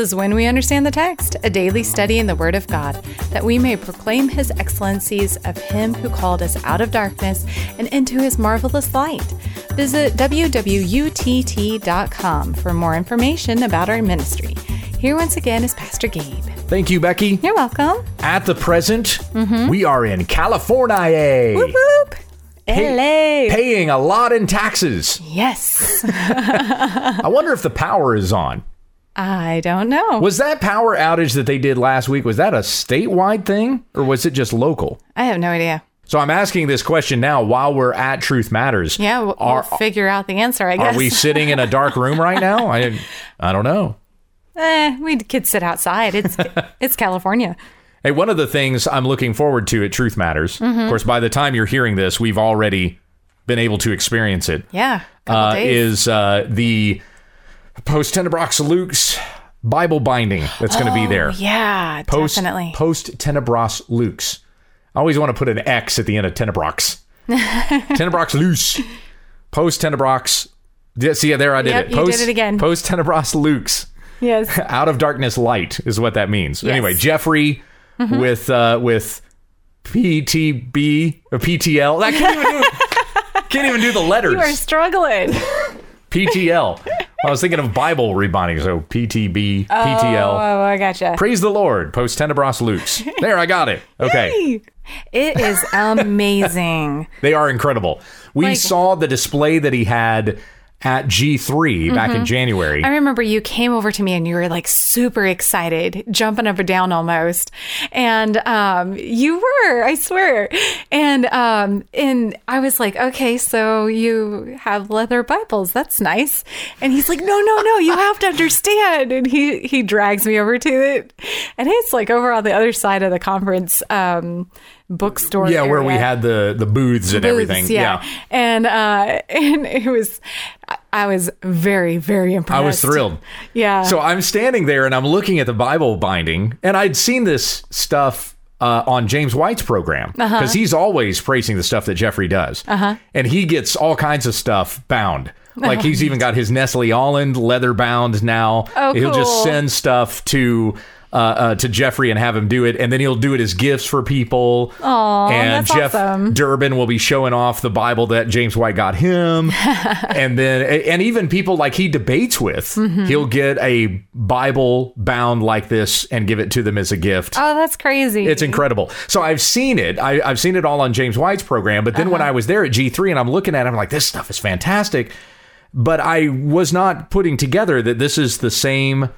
is When We Understand the Text, a daily study in the Word of God, that we may proclaim His excellencies of Him who called us out of darkness and into His marvelous light. Visit wwutt.com for more information about our ministry. Here once again is Pastor Gabe. Thank you, Becky. You're welcome. At the present, mm-hmm. we are in California. Whoop whoop. Pay- LA. paying a lot in taxes. Yes. I wonder if the power is on. I don't know. Was that power outage that they did last week, was that a statewide thing or was it just local? I have no idea. So I'm asking this question now while we're at Truth Matters. Yeah, we'll, we'll Are, figure out the answer, I guess. are we sitting in a dark room right now? I I don't know. Eh, we could sit outside. It's it's California. Hey, one of the things I'm looking forward to at Truth Matters, Mm-hmm. of course, by the time you're hearing this, we've already been able to experience it. Yeah. Uh, is uh, the post Tenebrox Lux Bible binding that's going to be there. Oh, Yeah, Post definitely. post Tenebras Lux. I always want to put an X at the end of Tenebrox. Tenebrox Lux. Post Tenebrox. Yeah, see, there I did Yep, it. you did Post, it again. Post Tenebras Lux. yes. Out of darkness, light is what that means. Yes. Mm-hmm. Anyway, Jeffrey with uh, with PTB or PTL. I can't even do, can't even do the letters. You are struggling. PTL. I was thinking of Bible rebinding, so PTB, PTL. Oh, oh, I gotcha. Praise the Lord. Post Tenebras Lux. There, I got it. Okay. It is amazing. They are incredible. We Like- saw the display that he had at G3 back in January. Mm-hmm. I remember you came over to me and you were like super excited, jumping up and down almost. And um, you were, I swear. And um, and I was like, okay, so you have leather Bibles. That's nice. And he's like, no, no, no, you have to understand. And he he drags me over to it, and it's like over on the other side of the conference um, bookstore. yeah, where we had the, the booths and booths, everything. Yeah. And uh and it was I- was very, very impressed. I was thrilled. Yeah. So I'm standing there and I'm looking at the Bible binding, and I'd seen this stuff uh, on James White's program because Uh-huh. he's always praising the stuff that Jeffrey does, uh-huh. and he gets all kinds of stuff bound. Like he's even got his Nestle-Aland leather bound now. Oh, He'll just send stuff to. Uh, uh, to Jeffrey and have him do it, and then he'll do it as gifts for people. Aw, and Jeff awesome. Durbin will be showing off the Bible that James White got him, and then and even people like he debates with, Mm-hmm. he'll get a Bible bound like this and give it to them as a gift. Oh, that's crazy. It's incredible. So I've seen it. I, I've seen it all on James White's program. But then Uh-huh. when I was there at G3 and I'm looking at it, I'm like, this stuff is fantastic. But I was not putting together that this is the same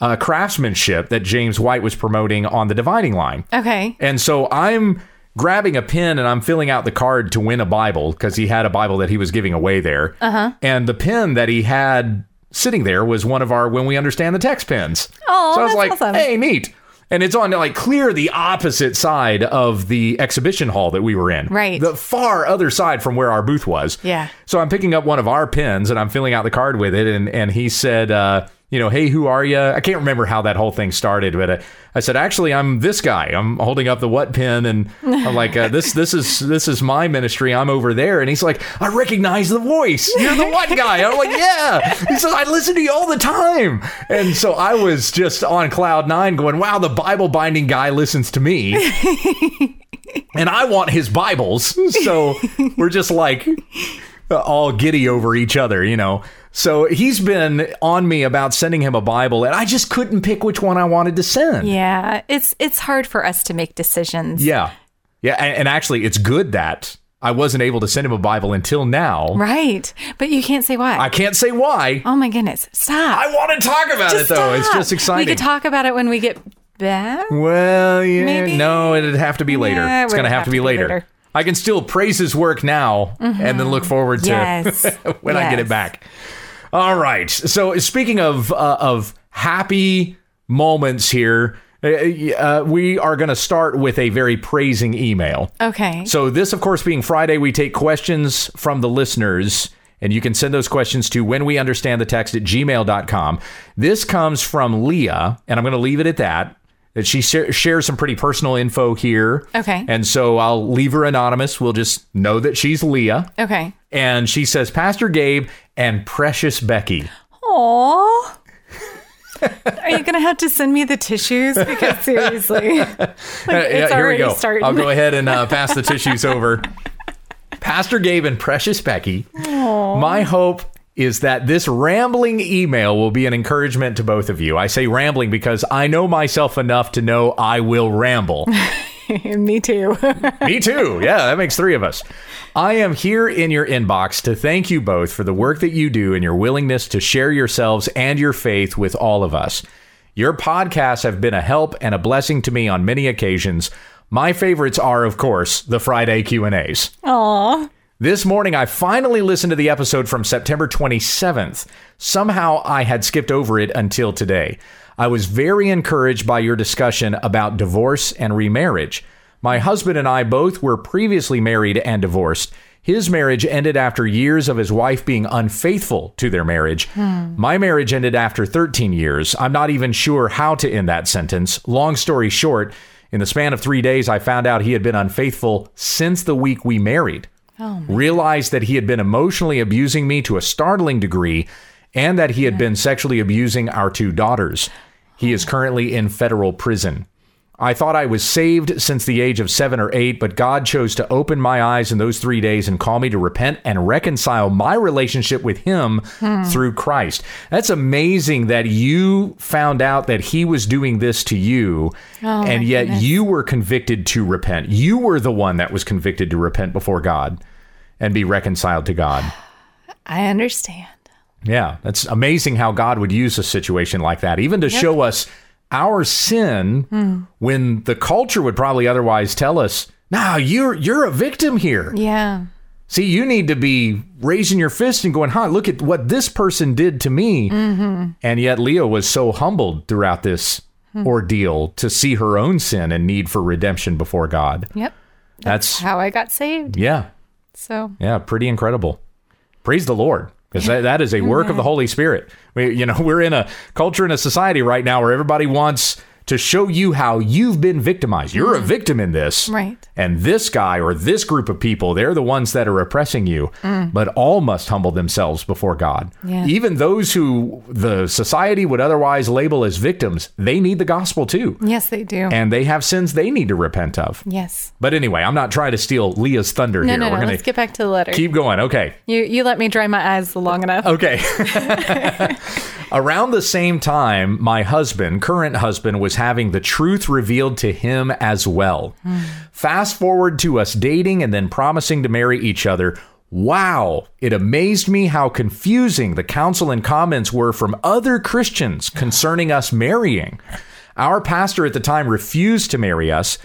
uh, craftsmanship that James White was promoting on the dividing line. Okay. And so I'm grabbing a pen and I'm filling out the card to win a Bible because he had a Bible that he was giving away there. Uh-huh. And the pen that he had sitting there was one of our When We Understand the Text pens. Oh, so I was that's like, awesome. hey, neat. And it's on like clear the opposite side of the exhibition hall that we were in. Right. The far other side from where our booth was. Yeah. So I'm picking up one of our pens and I'm filling out the card with it. And, and he said, uh, you know, hey, who are you? I can't remember how that whole thing started, but uh, I said, actually, I'm this guy. I'm holding up the what pen, and I'm like, uh, this, this is this is my ministry. I'm over there, and he's like, I recognize the voice. You're the what guy? I'm like, yeah. He says, I listen to you all the time, and so I was just on cloud nine, going, wow, the Bible binding guy listens to me. and I want his Bibles. So we're just like uh, all giddy over each other, you know. So he's been on me about sending him a Bible, and I just couldn't pick which one I wanted to send. Yeah. It's it's hard for us to make decisions. Yeah. Yeah. And, and actually, it's good that I wasn't able to send him a Bible until now. Right. But you can't say why. I can't say why. oh my goodness. Stop. I want to talk about Just it, though. It's just exciting. We could talk about it when we get back. Well, yeah, Maybe. no, it'd have to be later. Yeah, it's going to have to be later. I can still praise his work now and then look mm-hmm. forward to Yes. when I get it back. All right. So speaking of uh, of happy moments here, uh, uh, we are going to start with a very praising email. Okay. So this, of course, being Friday, we take questions from the listeners. And you can send those questions to when we understand the text at gmail.com. This comes from Leah, and I'm going to leave it at that. That she share, shares some pretty personal info here. Okay. And so I'll leave her anonymous. We'll just know that she's Leah. Okay. And she says, Pastor Gabe and precious Becky. Aw. Are you gonna have to send me the tissues? Because seriously, like, it's yeah, here we go. starting. I'll go ahead and uh, pass the tissues over. Pastor Gabe and Precious Becky, my hope is that this rambling email will be an encouragement to both of you. I say rambling because I know myself enough to know I will ramble. me too. Me too. Yeah, that makes three of us. I am here in your inbox to thank you both for the work that you do and your willingness to share yourselves and your faith with all of us. Your podcasts have been a help and a blessing to me on many occasions. My favorites are, of course, the Friday Q&As. Aw. This morning, I finally listened to the episode from September 27th. Somehow, I had skipped over it until today. I was very encouraged by your discussion about divorce and remarriage. My husband and I both were previously married and divorced. His marriage ended after years of his wife being unfaithful to their marriage. Hmm. My marriage ended after 13 years. I'm not even sure how to end that sentence. Long story short, in the span of three days, I found out he had been unfaithful since the week we married oh, realized that he had been emotionally abusing me to a startling degree and that he had been sexually abusing our two daughters. He is currently in federal prison. I thought I was saved since the age of seven or eight, but God chose to open my eyes in those three days and call me to repent and reconcile my relationship with Him through Christ. That's amazing that you found out that He was doing this to you, oh, and yet you were convicted to repent. You were the one that was convicted to repent before God and be reconciled to God. I understand. Yeah, that's amazing how God would use a situation like that, even to show us our sin hmm. when the culture would probably otherwise tell us, "Now you're you're a victim here. Yeah. See, you need to be raising your fist and going, "Huh, look at what this person did to me." Mm-hmm. And yet Leah was so humbled throughout this hmm. ordeal to see her own sin and need for redemption before God. Yep. That's How I got saved. yeah, So yeah, pretty incredible. Praise the Lord. Because that, that is a work of the Holy Spirit. We, you know, we're in a culture and a society right now where everybody wants to show you how you've been victimized. You're a mm-hmm. victim in this. Right. And this guy or this group of people, they're the ones that are oppressing you. Mm. But all must humble themselves before God. Yeah. Even those who the society would otherwise label as victims, they need the gospel too. yes, they do. And they have sins they need to repent of. yes. But anyway, I'm not trying to steal Leah's thunder No, here. no, We're no. gonna Let's get back to the letter. keep going. Okay. you you let me dry my eyes long enough. Okay. Around the same time, my husband, current husband, was having the truth revealed to him as well. Fast forward to us dating and then promising to marry each other. Wow, it amazed me how confusing the counsel and comments were from other Christians concerning us marrying. Our pastor at the time refused to marry us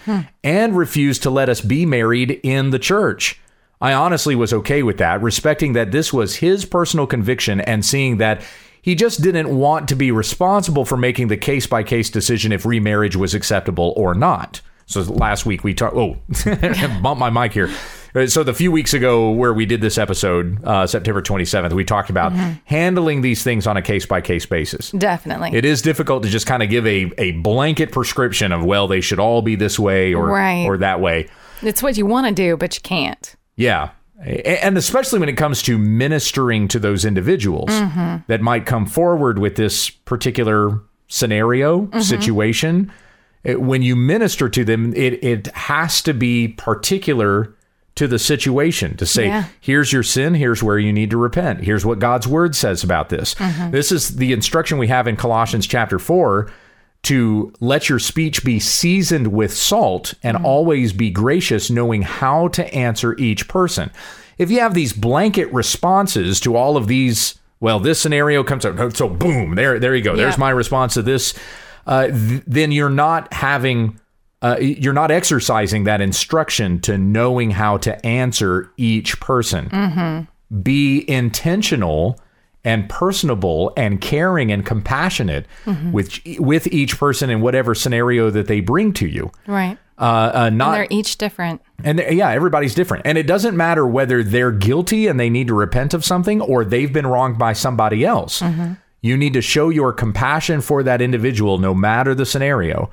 and refused to let us be married in the church. I honestly was okay with that, respecting that this was his personal conviction and seeing that he just didn't want to be responsible for making the case by case decision if remarriage was acceptable or not. So last week we talked. Oh, bump my mic here. Uh, So the few weeks ago, where we did this episode, uh, September 27th, we talked about handling these things on a case by case basis. Definitely. It is difficult to just kind of give a, a blanket prescription of well, they should all be this way or Right. or that way. it's what you want to do, but you can't. Yeah. And especially when it comes to ministering to those individuals that might come forward with this particular scenario, mm-hmm. situation. it- when you minister to them, it, it has to be particular to the situation to say, Yeah. here's your sin, here's where you need to repent, here's what God's word says about this. Mm-hmm. This is the instruction we have in Colossians chapter 4 to let your speech be seasoned with salt and always be gracious, knowing how to answer each person. If you have these blanket responses to all of these, well, this scenario comes up, so boom, there, there you go. There's my response to this. Uh, th- then you're not having, uh, you're not exercising that instruction to knowing how to answer each person. Be intentional and personable and caring and compassionate with with each person in whatever scenario that they bring to you. Right. Uh, uh, And not they're each different. and yeah, everybody's different. And it doesn't matter whether they're guilty and they need to repent of something or they've been wronged by somebody else. You need to show your compassion for that individual no matter the scenario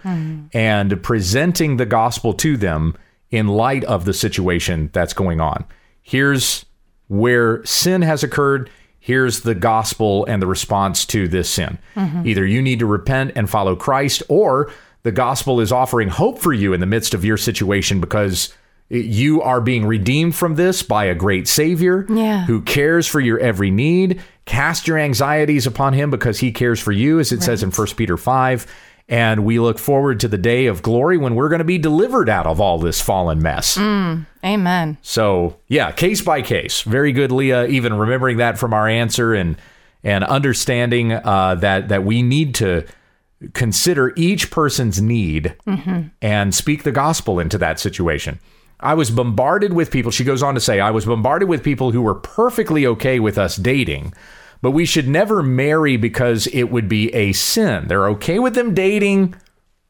and presenting the gospel to them in light of the situation that's going on. Here's where sin has occurred. Here's the gospel and the response to this sin. Mm-hmm. Either you need to repent and follow Christ, or the gospel is offering hope for you in the midst of your situation because you are being redeemed from this by a great Savior Yeah. who cares for your every need. Cast your anxieties upon him because he cares for you, as it says in 1 Peter 5. And we look forward to the day of glory when we're going to be delivered out of all this fallen mess. Amen. So yeah, case by case. Very good, Leah. Even remembering that from our answer and and understanding uh, that that we need to consider each person's need and speak the gospel into that situation. I was bombarded with people. She goes on to say, I was bombarded with people who were perfectly okay with us dating, but we should never marry because it would be a sin. They're okay with them dating,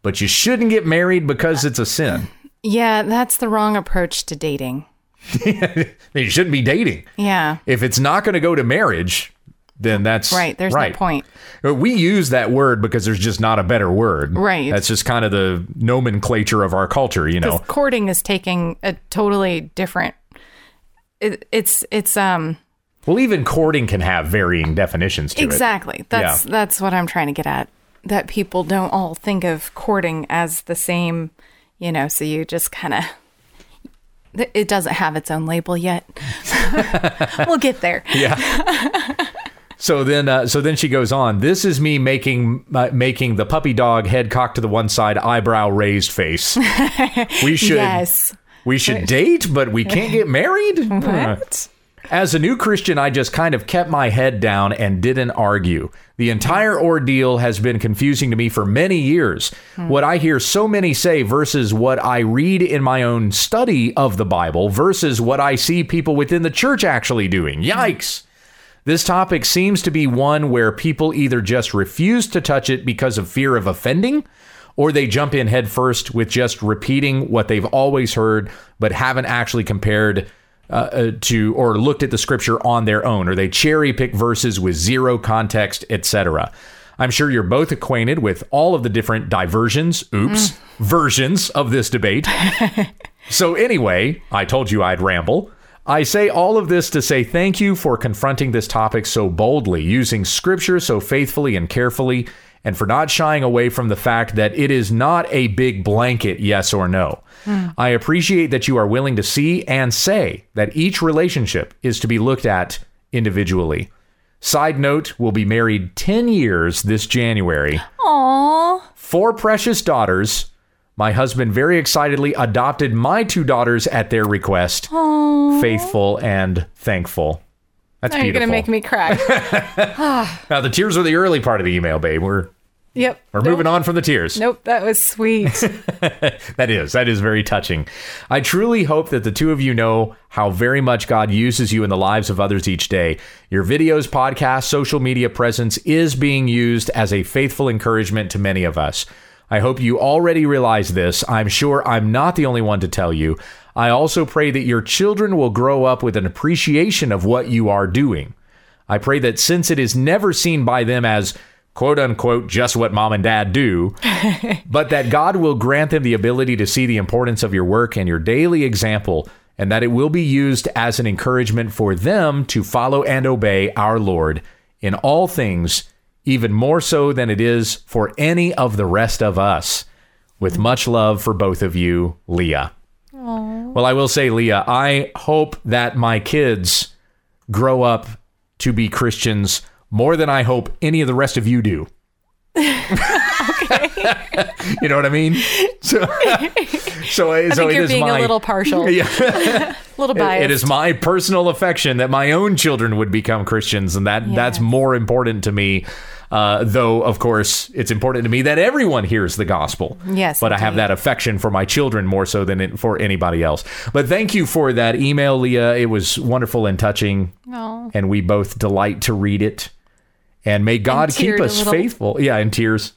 but you shouldn't get married because it's a sin. Yeah, that's the wrong approach to dating. you shouldn't be dating. Yeah. If it's not going to go to marriage, then that's Right. There's right. no point. We use that word because there's just not a better word. Right. That's just kind of the nomenclature of our culture, you know. Courting is taking a totally different. It, it's it's um Well, even courting can have varying definitions to it. exactly that's that's what I'm trying to get at. That people don't all think of courting as the same, you know. So you just kind of. It doesn't have its own label yet. we'll get there. Yeah. So then, uh, so then she goes on. This is me making uh, making the puppy dog head cocked to the one side, eyebrow raised face. We should Yes. we should date, but we can't get married. What? As a new Christian, I just kind of kept my head down and didn't argue. The entire ordeal has been confusing to me for many years. Hmm. What I hear so many say versus what I read in my own study of the Bible versus what I see people within the church actually doing. Hmm. Yikes. This topic seems to be one where people either just refuse to touch it because of fear of offending, or they jump in headfirst with just repeating what they've always heard but haven't actually compared uh, uh, to or looked at the scripture on their own, or they cherry pick verses with zero context, etc. I'm sure you're both acquainted with all of the different diversions, oops, versions of this debate. So, anyway, I told you I'd ramble. I say all of this to say thank you for confronting this topic so boldly, using scripture so faithfully and carefully, and for not shying away from the fact that it is not a big blanket yes or no. Hmm. I appreciate that you are willing to see and say that each relationship is to be looked at individually. Side note, we'll be married 10 years this January Aww. four precious daughters. My husband very excitedly adopted my two daughters at their request. Aww. Faithful and thankful. That's Now you're beautiful. gonna make me cry. now the tears were the early part of the email, babe. We're yep. we're Nope. moving on from the tears. Nope, that was sweet. That is, that is very touching. I truly hope that the two of you know how very much God uses you in the lives of others each day. Your videos, podcasts, social media presence is being used as a faithful encouragement to many of us. I hope you already realize this. I'm sure I'm not the only one to tell you. I also pray that your children will grow up with an appreciation of what you are doing. I pray that since it is never seen by them as quote unquote just what mom and dad do, but that God will grant them the ability to see the importance of your work and your daily example, and that it will be used as an encouragement for them to follow and obey our Lord in all things, even more so than it is for any of the rest of us. With mm. much love for both of you, Leah. Well, I will say, Leah, I hope that my kids grow up to be Christians more than I hope any of the rest of you do. okay. you know what I mean? So, so, I so it is being my, a little partial, Yeah, a little biased. it is my personal affection that my own children would become Christians, and that that's more important to me. Uh, though, of course, it's important to me that everyone hears the gospel. Yes, but I have that affection for my children more so than it, for anybody else. But thank you for that email, Leah. It was wonderful and touching, Aw. and we both delight to read it. And may God keep us faithful. Yeah, in tears.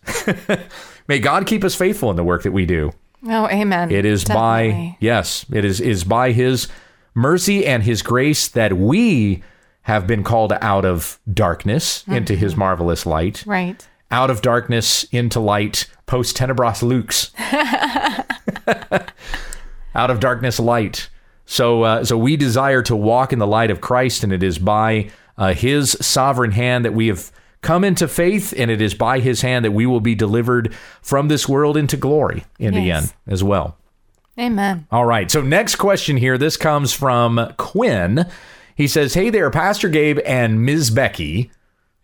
may God keep us faithful in the work that we do. Oh, amen. It is by yes, it is is by his mercy and his grace that we have been called out of darkness into his marvelous light. right. Out of darkness into light, post tenebras lux. out of darkness light. So uh, so we desire to walk in the light of Christ and it is by uh, His sovereign hand that we have come into faith, and it is by His hand that we will be delivered from this world into glory in the end as well. Amen. All right. So, next question here. This comes from Quinn. He says, Hey there, Pastor Gabe and Ms. Becky.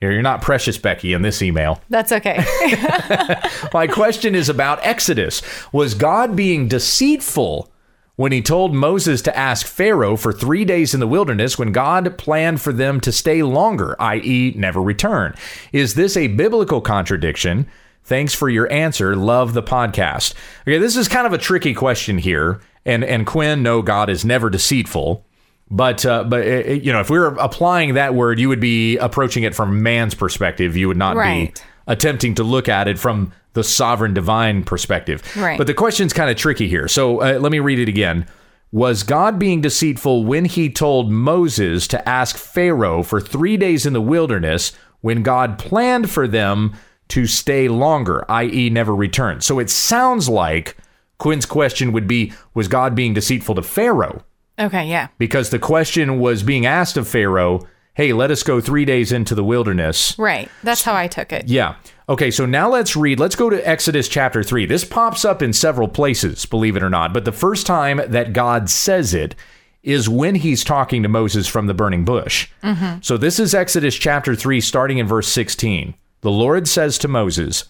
Here, You're not precious Becky in this email. That's okay. My question is about Exodus. Was God being deceitful when he told Moses to ask Pharaoh for three days in the wilderness when God planned for them to stay longer, i.e., never return? Is this a biblical contradiction? Thanks for your answer. Love the podcast. Okay, this is kind of a tricky question here. And, and Quinn, no, God is never deceitful. But uh, but uh, you know, if we were applying that word, you would be approaching it from man's perspective. You would not Right. be attempting to look at it from the sovereign divine perspective. Right. But the question's kind of tricky here. So uh, let me read it again. Was God being deceitful when he told Moses to ask Pharaoh for three days in the wilderness when God planned for them to stay longer, i.e., never return? So it sounds like Quinn's question would be Was God being deceitful to Pharaoh? okay, yeah. Because the question was being asked of Pharaoh, hey, let us go three days into the wilderness. Right. That's how I took it. Yeah. Okay, so now let's read. Let's go to Exodus chapter 3. This pops up in several places, believe it or not, but the first time that God says it is when he's talking to Moses from the burning bush. Mm-hmm. So this is Exodus chapter 3, starting in verse 16. The Lord says to Moses,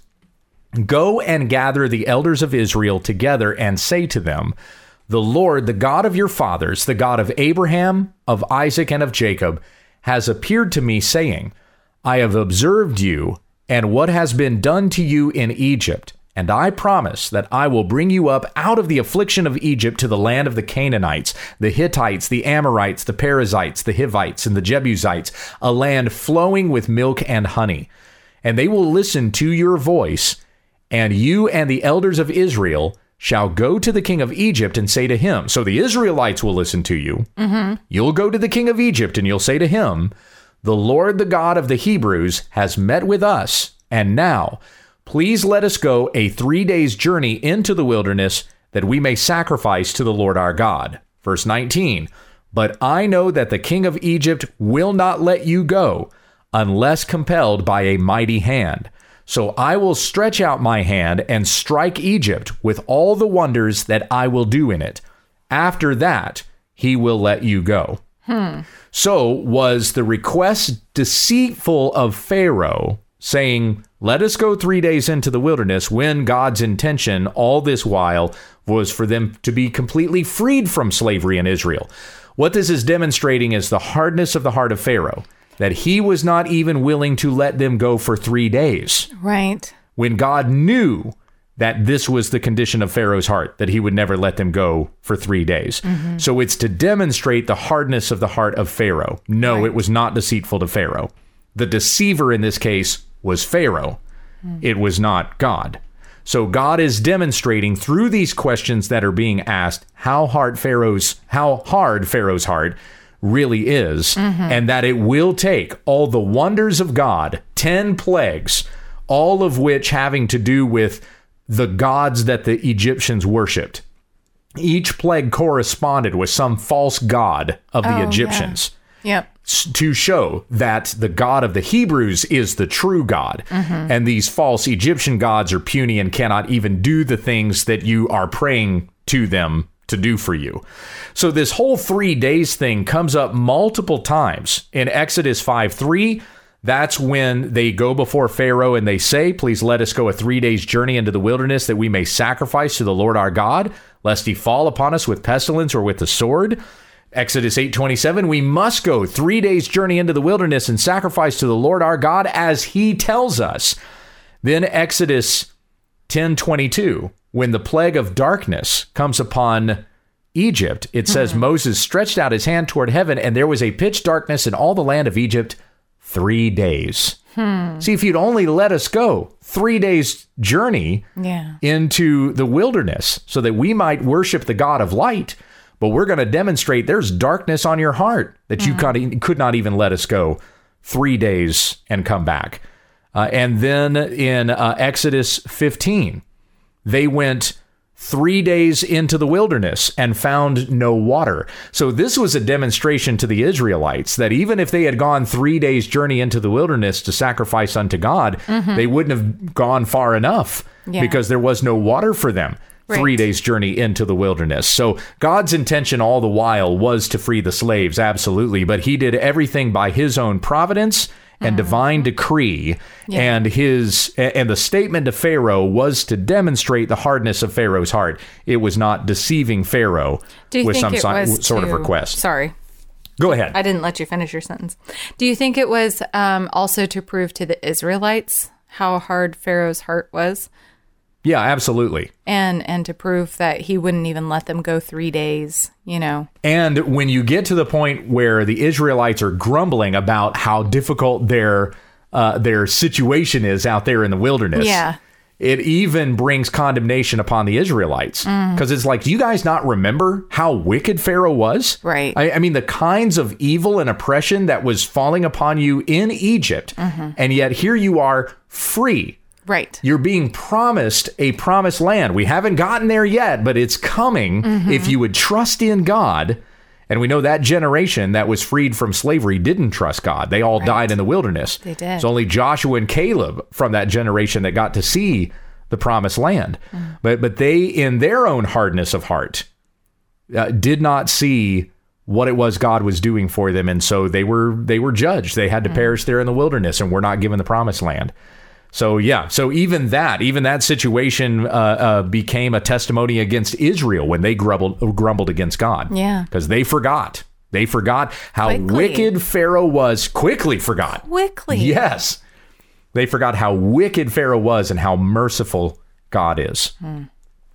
Go and gather the elders of Israel together and say to them, The Lord, the God of your fathers, the God of Abraham, of Isaac, and of Jacob, has appeared to me, saying, I have observed you and what has been done to you in Egypt, and I promise that I will bring you up out of the affliction of Egypt to the land of the Canaanites, the Hittites, the Amorites, the Perizzites, the Hivites, and the Jebusites, a land flowing with milk and honey. And they will listen to your voice, and you and the elders of Israel shall go to the king of Egypt and say to him, So the Israelites will listen to you. Mm-hmm. You'll go to the king of Egypt and you'll say to him, The Lord, the God of the Hebrews, has met with us, and now please let us go a three days' journey into the wilderness that we may sacrifice to the Lord our God. Verse 19 But I know that the king of Egypt will not let you go unless compelled by a mighty hand. So I will stretch out my hand and strike Egypt with all the wonders that I will do in it. After that, he will let you go. So was the request deceitful of Pharaoh, saying, Let us go three days into the wilderness, when God's intention all this while was for them to be completely freed from slavery in Israel? What this is demonstrating is the hardness of the heart of Pharaoh, that he was not even willing to let them go for three days Right. when God knew that this was the condition of Pharaoh's heart, that he would never let them go for three days. Mm-hmm. So it's to demonstrate the hardness of the heart of Pharaoh. No, it was not deceitful to Pharaoh. The deceiver in this case was Pharaoh, mm. it was not God. So God is demonstrating through these questions that are being asked how hard Pharaoh's how hard Pharaoh's heart really is mm-hmm. and that it will take all the wonders of God, 10 plagues, all of which having to do with the gods that the Egyptians worshipped. Each plague corresponded with some false god of the Oh, yeah. Egyptians Yep. to show that the God of the Hebrews is the true God. Mm-hmm. And these false Egyptian gods are puny and cannot even do the things that you are praying to them to do for you. So this whole three days thing comes up multiple times in Exodus 5 3. That's when they go before Pharaoh and they say, Please let us go a three days journey into the wilderness that we may sacrifice to the Lord our God, lest he fall upon us with pestilence or with the sword. Exodus 8:27 we must go 3 days journey into the wilderness and sacrifice to the Lord our God as he tells us. Then Exodus 10:22 when the plague of darkness comes upon Egypt it says mm-hmm. Moses stretched out his hand toward heaven and there was a pitch darkness in all the land of Egypt 3 days. See if you'd only let us go 3 days journey Yeah. into the wilderness so that we might worship the God of light. But we're going to demonstrate there's darkness on your heart that you could, could not even let us go three days and come back. Uh, and then in uh, Exodus 15, they went three days into the wilderness and found no water. So, this was a demonstration to the Israelites that even if they had gone three days' journey into the wilderness to sacrifice unto God, mm-hmm. they wouldn't have gone far enough Yeah. because there was no water for them. Three days' journey into the wilderness. So, God's intention all the while was to free the slaves, absolutely, but He did everything by His own providence and divine decree and his and the statement to pharaoh was to demonstrate the hardness of pharaoh's heart. It was not deceiving pharaoh with some it si- was sort of request. Sorry, go ahead. I didn't let you finish your sentence. Do you think it was um, also to prove to the Israelites how hard Pharaoh's heart was, yeah absolutely and and to prove that he wouldn't even let them go three days? You know, And when you get to the point where the Israelites are grumbling about how difficult their uh, their situation is out there in the wilderness, Yeah. it even brings condemnation upon the Israelites because it's like, do you guys not remember how wicked Pharaoh was? Right. I, I mean, the kinds of evil and oppression that was falling upon you in Egypt, and yet here you are free. Right? You're being promised a promised land. We haven't gotten there yet, but it's coming mm-hmm. if you would trust in God. And we know that generation that was freed from slavery didn't trust God. They all died in the wilderness. They did. It's only Joshua and Caleb from that generation that got to see the promised land. Mm-hmm. But but they in their own hardness of heart uh, did not see what it was God was doing for them and so they were they were judged. They had to mm. perish there in the wilderness and were not given the promised land. So yeah, so even that, even that situation uh, uh, became a testimony against Israel when they grumbled grumbled against God. Yeah. because they forgot. They forgot how Quickly. wicked Pharaoh was. Quickly forgot. Quickly, Yes, they forgot how wicked Pharaoh was and how merciful God is.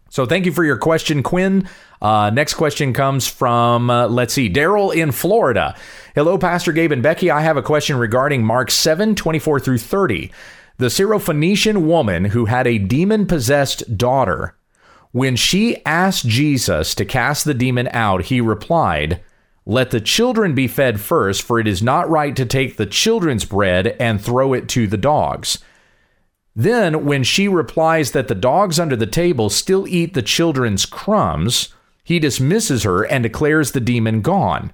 So thank you for your question, Quinn. Uh, next question comes from, uh, let's see, Daryl in Florida. Hello, Pastor Gabe and Becky. I have a question regarding Mark 7 24 through 30. The Syrophoenician woman who had a demon possessed daughter, when she asked Jesus to cast the demon out, he replied, Let the children be fed first, for it is not right to take the children's bread and throw it to the dogs. Then, when she replies that the dogs under the table still eat the children's crumbs, he dismisses her and declares the demon gone.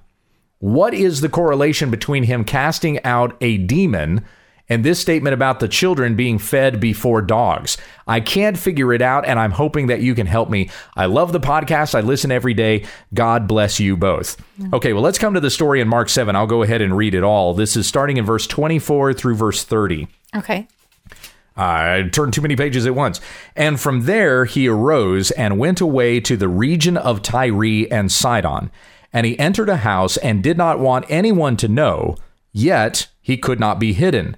What is the correlation between him casting out a demon and this statement about the children being fed before dogs? I can't figure it out, and I'm hoping that you can help me. I love the podcast. I listen every day. God bless you both. Okay, well, let's come to the story in Mark 7. I'll go ahead and read it all. This is starting in verse 24 through verse 30. Okay. I turned too many pages at once. And from there he arose and went away to the region of Tyre and Sidon. And he entered a house and did not want anyone to know, yet he could not be hidden.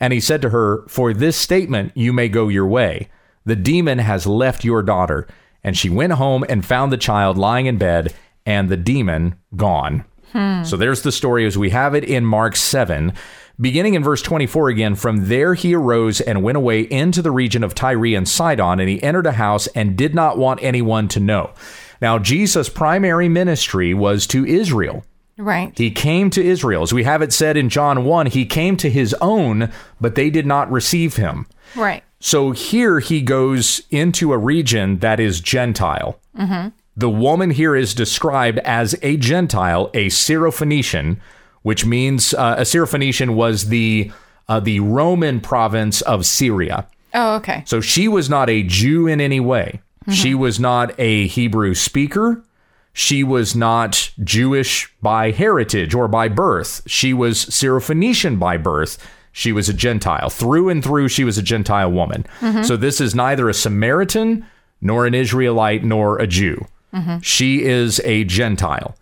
And he said to her, For this statement you may go your way. The demon has left your daughter. And she went home and found the child lying in bed and the demon gone. Hmm. So there's the story as we have it in Mark 7. Beginning in verse 24 again, from there he arose and went away into the region of Tyre and Sidon, and he entered a house and did not want anyone to know. Now, Jesus' primary ministry was to Israel. Right. He came to Israel. As we have it said in John 1, he came to his own, but they did not receive him. Right. So here he goes into a region that is Gentile. The woman here is described as a Gentile, a Syrophoenician, which means uh, a Syrophoenician was the uh, the Roman province of Syria. Oh, okay. So she was not a Jew in any way. She was not a Hebrew speaker. She was not Jewish by heritage or by birth. She was Syrophoenician by birth. She was a Gentile. Through and through, she was a Gentile woman. Mm-hmm. So this is neither a Samaritan, nor an Israelite, nor a Jew. Mm-hmm. She is a Gentile.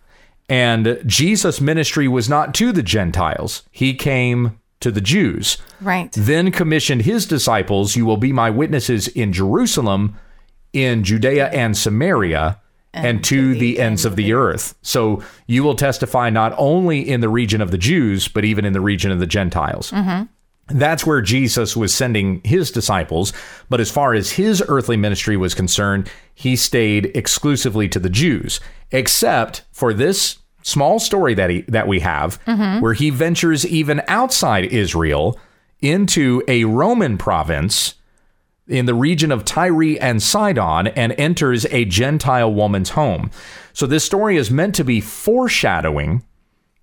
And Jesus' ministry was not to the Gentiles, he came to the Jews Right. then commissioned his disciples, You will be my witnesses in Jerusalem, in Judea and Samaria, and, to the, ends of the earth. So you will testify not only in the region of the Jews, but even in the region of the Gentiles. Mm-hmm. That's where Jesus was sending his disciples. But as far as his earthly ministry was concerned, he stayed exclusively to the Jews, except for this small story that he that we have, mm-hmm. where he ventures even outside Israel into a Roman province in the region of Tyre and Sidon and enters a Gentile woman's home. So this story is meant to be foreshadowing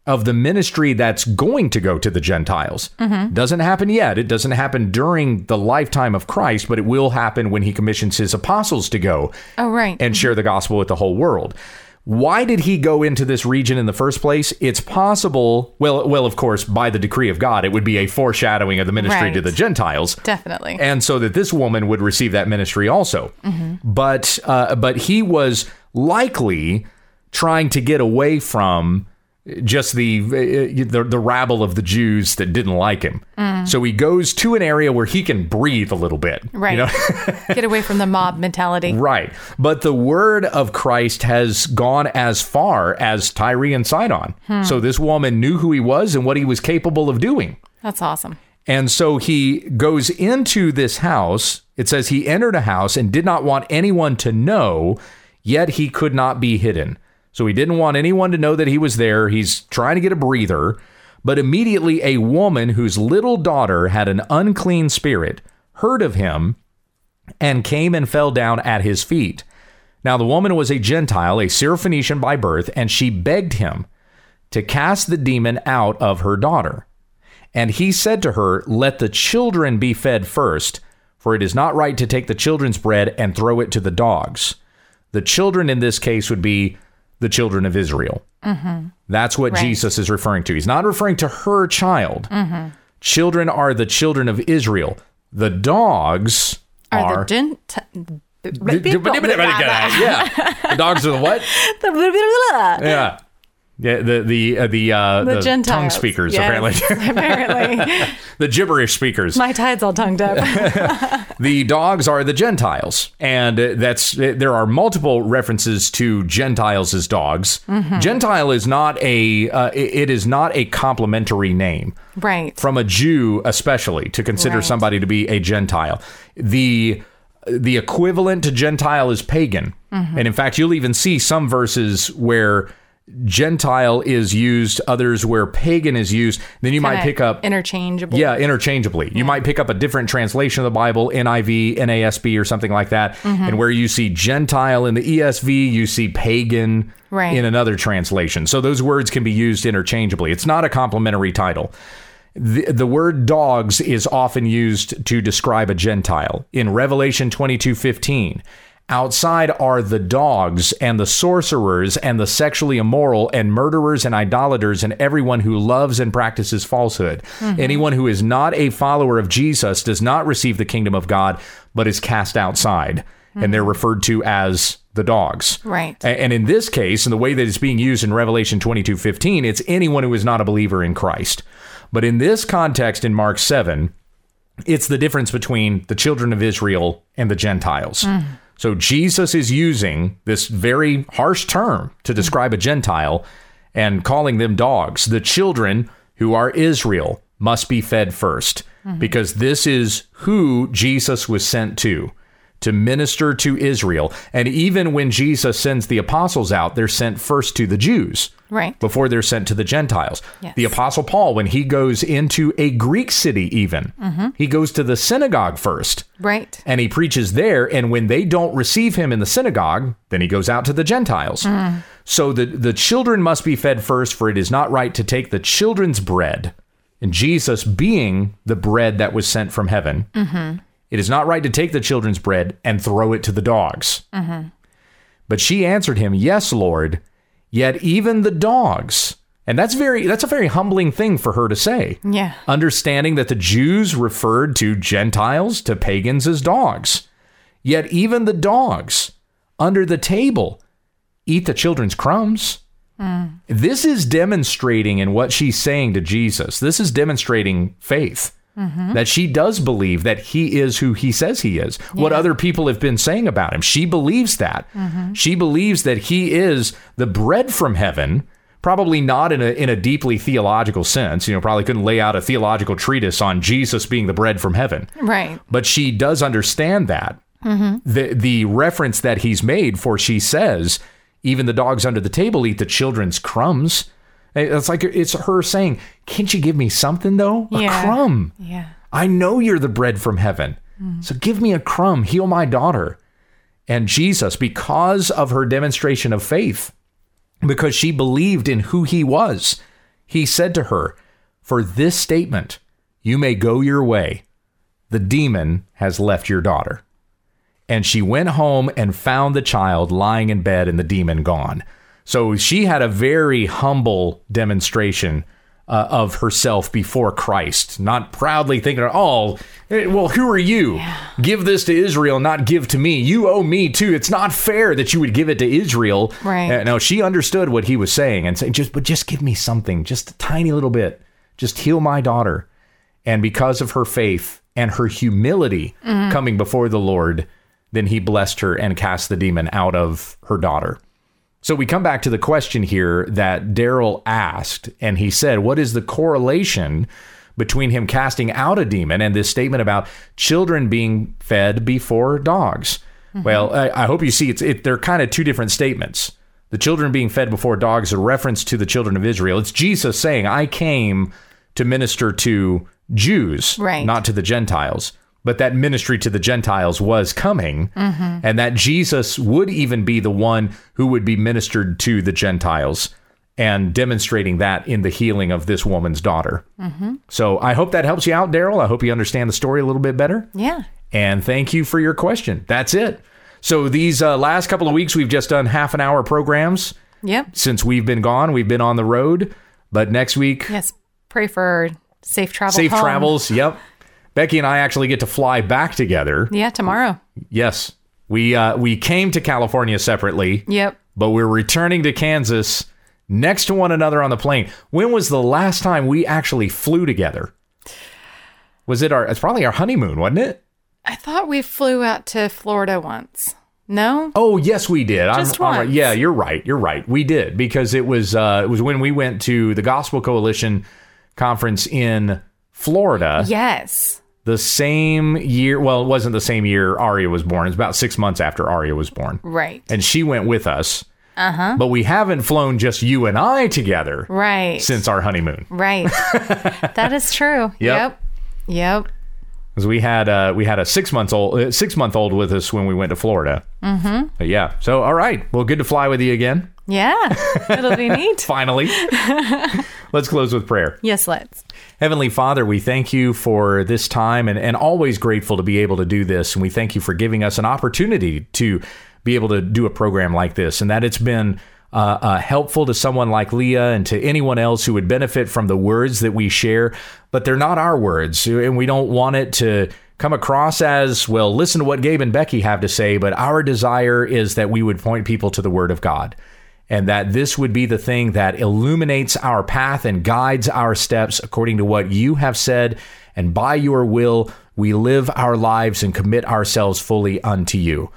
of the ministry that's going to go to the Gentiles. Mm-hmm. Doesn't happen yet. It doesn't happen during the lifetime of Christ, but it will happen when he commissions his apostles to go Oh, right. and share the gospel with the whole world. Why did he go into this region in the first place? It's possible, well, well, of course, by the decree of God, it would be a foreshadowing of the ministry to the Gentiles Definitely. and so that this woman would receive that ministry also. But uh, but he was likely trying to get away from just the, uh, the the rabble of the Jews that didn't like him. Mm. So he goes to an area where he can breathe a little bit. right? you know? Get away from the mob mentality. Right. But the word of Christ has gone as far as Tyre and Sidon. Hmm. So this woman knew who he was and what he was capable of doing. That's awesome. And so he goes into this house. It says he entered a house and did not want anyone to know, yet he could not be hidden. So he didn't want anyone to know that he was there. He's trying to get a breather. But immediately a woman whose little daughter had an unclean spirit heard of him and came and fell down at his feet. Now the woman was a Gentile, a Syrophoenician by birth, and she begged him to cast the demon out of her daughter. And he said to her, Let the children be fed first, for it is not right to take the children's bread and throw it to the dogs. The children in this case would be the children of Israel. That's what Right. Jesus is referring to. He's not referring to her child. Children are the children of Israel. The dogs Are, are. the gent? yeah, the dogs are the what? Yeah, yeah. The the uh, the uh, the, tongue speakers Yes, apparently apparently. the gibberish speakers. My tide's all tongued up. the dogs are the Gentiles, and uh, that's uh, there are multiple references to Gentiles as dogs. Mm-hmm. Gentile is not a uh, it- it is not a complimentary name right. from a Jew, especially to consider Right. somebody to be a Gentile. The the equivalent to Gentile is pagan, Mm-hmm. and in fact, you'll even see some verses where Gentile is used, others where pagan is used. Then you might Kinda pick up interchangeable. yeah, interchangeably. You might pick up a different translation of the Bible, NIV, NASB, or something like that. Mm-hmm. And where you see Gentile in the ESV, you see pagan Right. in another translation. So those words can be used interchangeably. It's not a complimentary title. The, the word dogs is often used to describe a Gentile. In Revelation 22 15, outside are the dogs and the sorcerers and the sexually immoral and murderers and idolaters and everyone who loves and practices falsehood. Mm-hmm. Anyone who is not a follower of Jesus does not receive the kingdom of God, but is cast outside. And they're mm-hmm. referred to as the dogs. Right. And in this case, in the way that it's being used in Revelation 22 15, it's anyone who is not a believer in Christ. But in this context, in Mark 7, it's the difference between the children of Israel and the Gentiles. Mm. So Jesus is using this very harsh term to describe a Gentile and calling them dogs. The children who are Israel must be fed 1st mm-hmm. because this is who Jesus was sent to to minister to Israel. And even when Jesus sends the apostles out, they're sent first to the Jews Right. before they're sent to the Gentiles. Yes. The Apostle Paul, when he goes into a Greek city, even, mm-hmm. he goes to the synagogue first Right. and he preaches there. And when they don't receive him in the synagogue, then he goes out to the Gentiles. Mm-hmm. So the, the children must be fed first, for it is not right to take the children's bread. And Jesus being the bread that was sent from heaven, mm-hmm. It is not right to take the children's bread and throw it to the dogs. Mm-hmm. But she answered him, Yes, Lord, yet even the dogs. And that's very that's a very humbling thing for her to say. Yeah. Understanding that the Jews referred to Gentiles, to pagans as dogs. Yet even the dogs under the table eat the children's crumbs. Mm. This is demonstrating in what she's saying to Jesus. This is demonstrating faith. Mm-hmm. That she does believe that he is who he says he is. What other people have been saying about him. She believes that. Mm-hmm. She believes that he is the bread from heaven. Probably not in a in a deeply theological sense. You know, probably couldn't lay out a theological treatise on Jesus being the bread from heaven. Right. But she does understand that. Mm-hmm. The the reference that he's made for she says, even the dogs under the table eat the children's crumbs. It's like it's her saying, Can't you give me something though? A Yeah. crumb. Yeah. I know you're the bread from heaven. So give me a crumb, heal my daughter. And Jesus, because of her demonstration of faith, because she believed in who he was, he said to her, For this statement, you may go your way. The demon has left your daughter. And she went home and found the child lying in bed and the demon gone. So she had a very humble demonstration uh, of herself before Christ, not proudly thinking, oh, well, who are you? Give this to Israel, not give to me. You owe me too. It's not fair that you would give it to Israel. Right. Uh, no, she understood what he was saying and saying, just, but just give me something, just a tiny little bit. Just heal my daughter. And because of her faith and her humility coming before the Lord, then he blessed her and cast the demon out of her daughter. So we come back to the question here that Daryl asked, and he said, What is the correlation between him casting out a demon and this statement about children being fed before dogs? Mm-hmm. Well, I, I hope you see it's it, they're kind of two different statements. The children being fed before dogs, a reference to the children of Israel. It's Jesus saying, I came to minister to Jews, Right. not to the Gentiles. But that ministry to the Gentiles was coming, and that Jesus would even be the one who would be ministered to the Gentiles and demonstrating that in the healing of this woman's daughter. So I hope that helps you out, Daryl. I hope you understand the story a little bit better. Yeah. And thank you for your question. That's it. So these uh, last couple of weeks, we've just done half an hour programs. Yep. Since we've been gone, we've been on the road. But next week, Yes. Pray for safe travel. safe home. travels. Yep. Becky and I actually get to fly back together. Yeah, tomorrow. Yes. We uh, we came to California separately, Yep. but we're returning to Kansas next to one another on the plane. When was the last time we actually flew together? Was it our? It's probably our honeymoon, wasn't it? I thought we flew out to Florida once. No? Oh yes, we did. Just I'm, I'm Yeah, you're right. You're right. We did because it was uh, it was when we went to the Gospel Coalition conference in Florida. Yes. The same year. Well, it wasn't the same year Aria was born. It was about six months after Aria was born, Right. and she went with us. Uh huh. But we haven't flown just you and I together Right. since our honeymoon. Right. that is true. Yep. Yep. Because we had uh, we had a six months old uh, six month old with us when we went to Florida. Mm-hmm. But yeah. So all right. Well, good to fly with you again. Yeah. It'll be neat. Finally. Let's close with prayer. Yes, let's. Heavenly Father, we thank you for this time and, and always grateful to be able to do this. And we thank you for giving us an opportunity to be able to do a program like this and that it's been uh, uh, helpful to someone like Leah and to anyone else who would benefit from the words that we share. But they're not our words. And we don't want it to come across as, well, listen to what Gabe and Becky have to say. But our desire is that we would point people to the Word of God and that this would be the thing that illuminates our path and guides our steps according to what you have said. And by your will, we live our lives and commit ourselves fully unto you.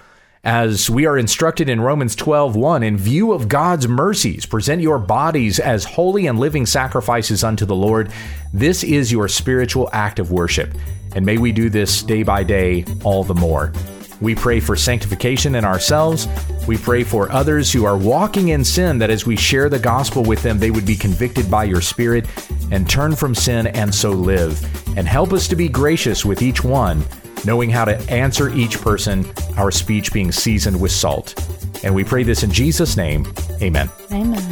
As we are instructed in Romans 12, 1, in view of God's mercies, present your bodies as holy and living sacrifices unto the Lord. This is your spiritual act of worship. And may we do this day by day all the more. We pray for sanctification in ourselves. We pray for others who are walking in sin, that as we share the gospel with them, they would be convicted by your Spirit and turn from sin and so live. And help us to be gracious with each one, knowing how to answer each person, our speech being seasoned with salt. And we pray this in Jesus' name. Amen. Amen.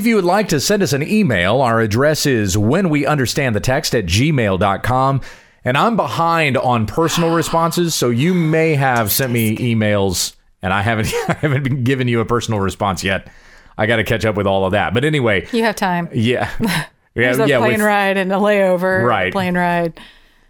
If you would like to send us an email, our address is when we understand the text at gmail.com. And I'm behind on personal responses, so you may have sent me emails and I haven't I haven't been giving you a personal response yet. I got to catch up with all of that. But anyway, You have time. yeah. Yeah, There's a yeah, plane with- ride and a layover. Right. Plane ride.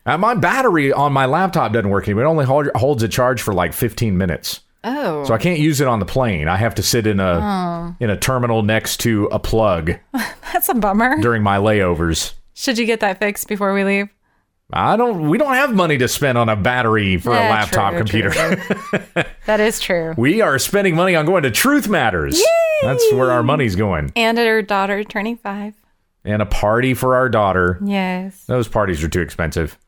Uh, my battery on my laptop doesn't work anymore. It only hold, holds a charge for like 15 minutes. Oh. So I can't use it on the plane. I have to sit in a oh. in a terminal next to a plug That's a bummer. during my layovers. Should you get that fixed before we leave? I don't we don't have money to spend on a battery for a laptop true, computer. true. that is true. we are spending money on going to Truth Matters. Yay! That's where our money's going. And her daughter turning five. And a party for our daughter. Yes. Those parties are too expensive.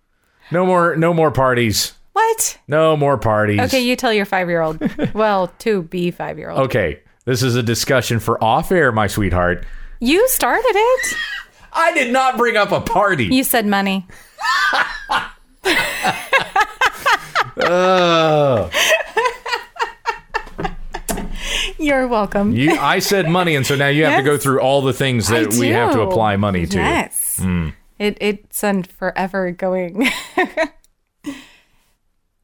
No more no more parties. What? No more parties. Okay, you tell your five year old. well, to be five year old. Okay. This is a discussion for off air, my sweetheart. You started it. I did not bring up a party. You said money. Ugh. You're welcome. You, I said money, and so now you have to go through all the things that we have to apply money to. Yes. Hmm. It it's an forever going.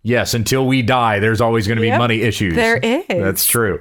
Yes, until we die, there's always going to be Yep. money issues. There is. That's true.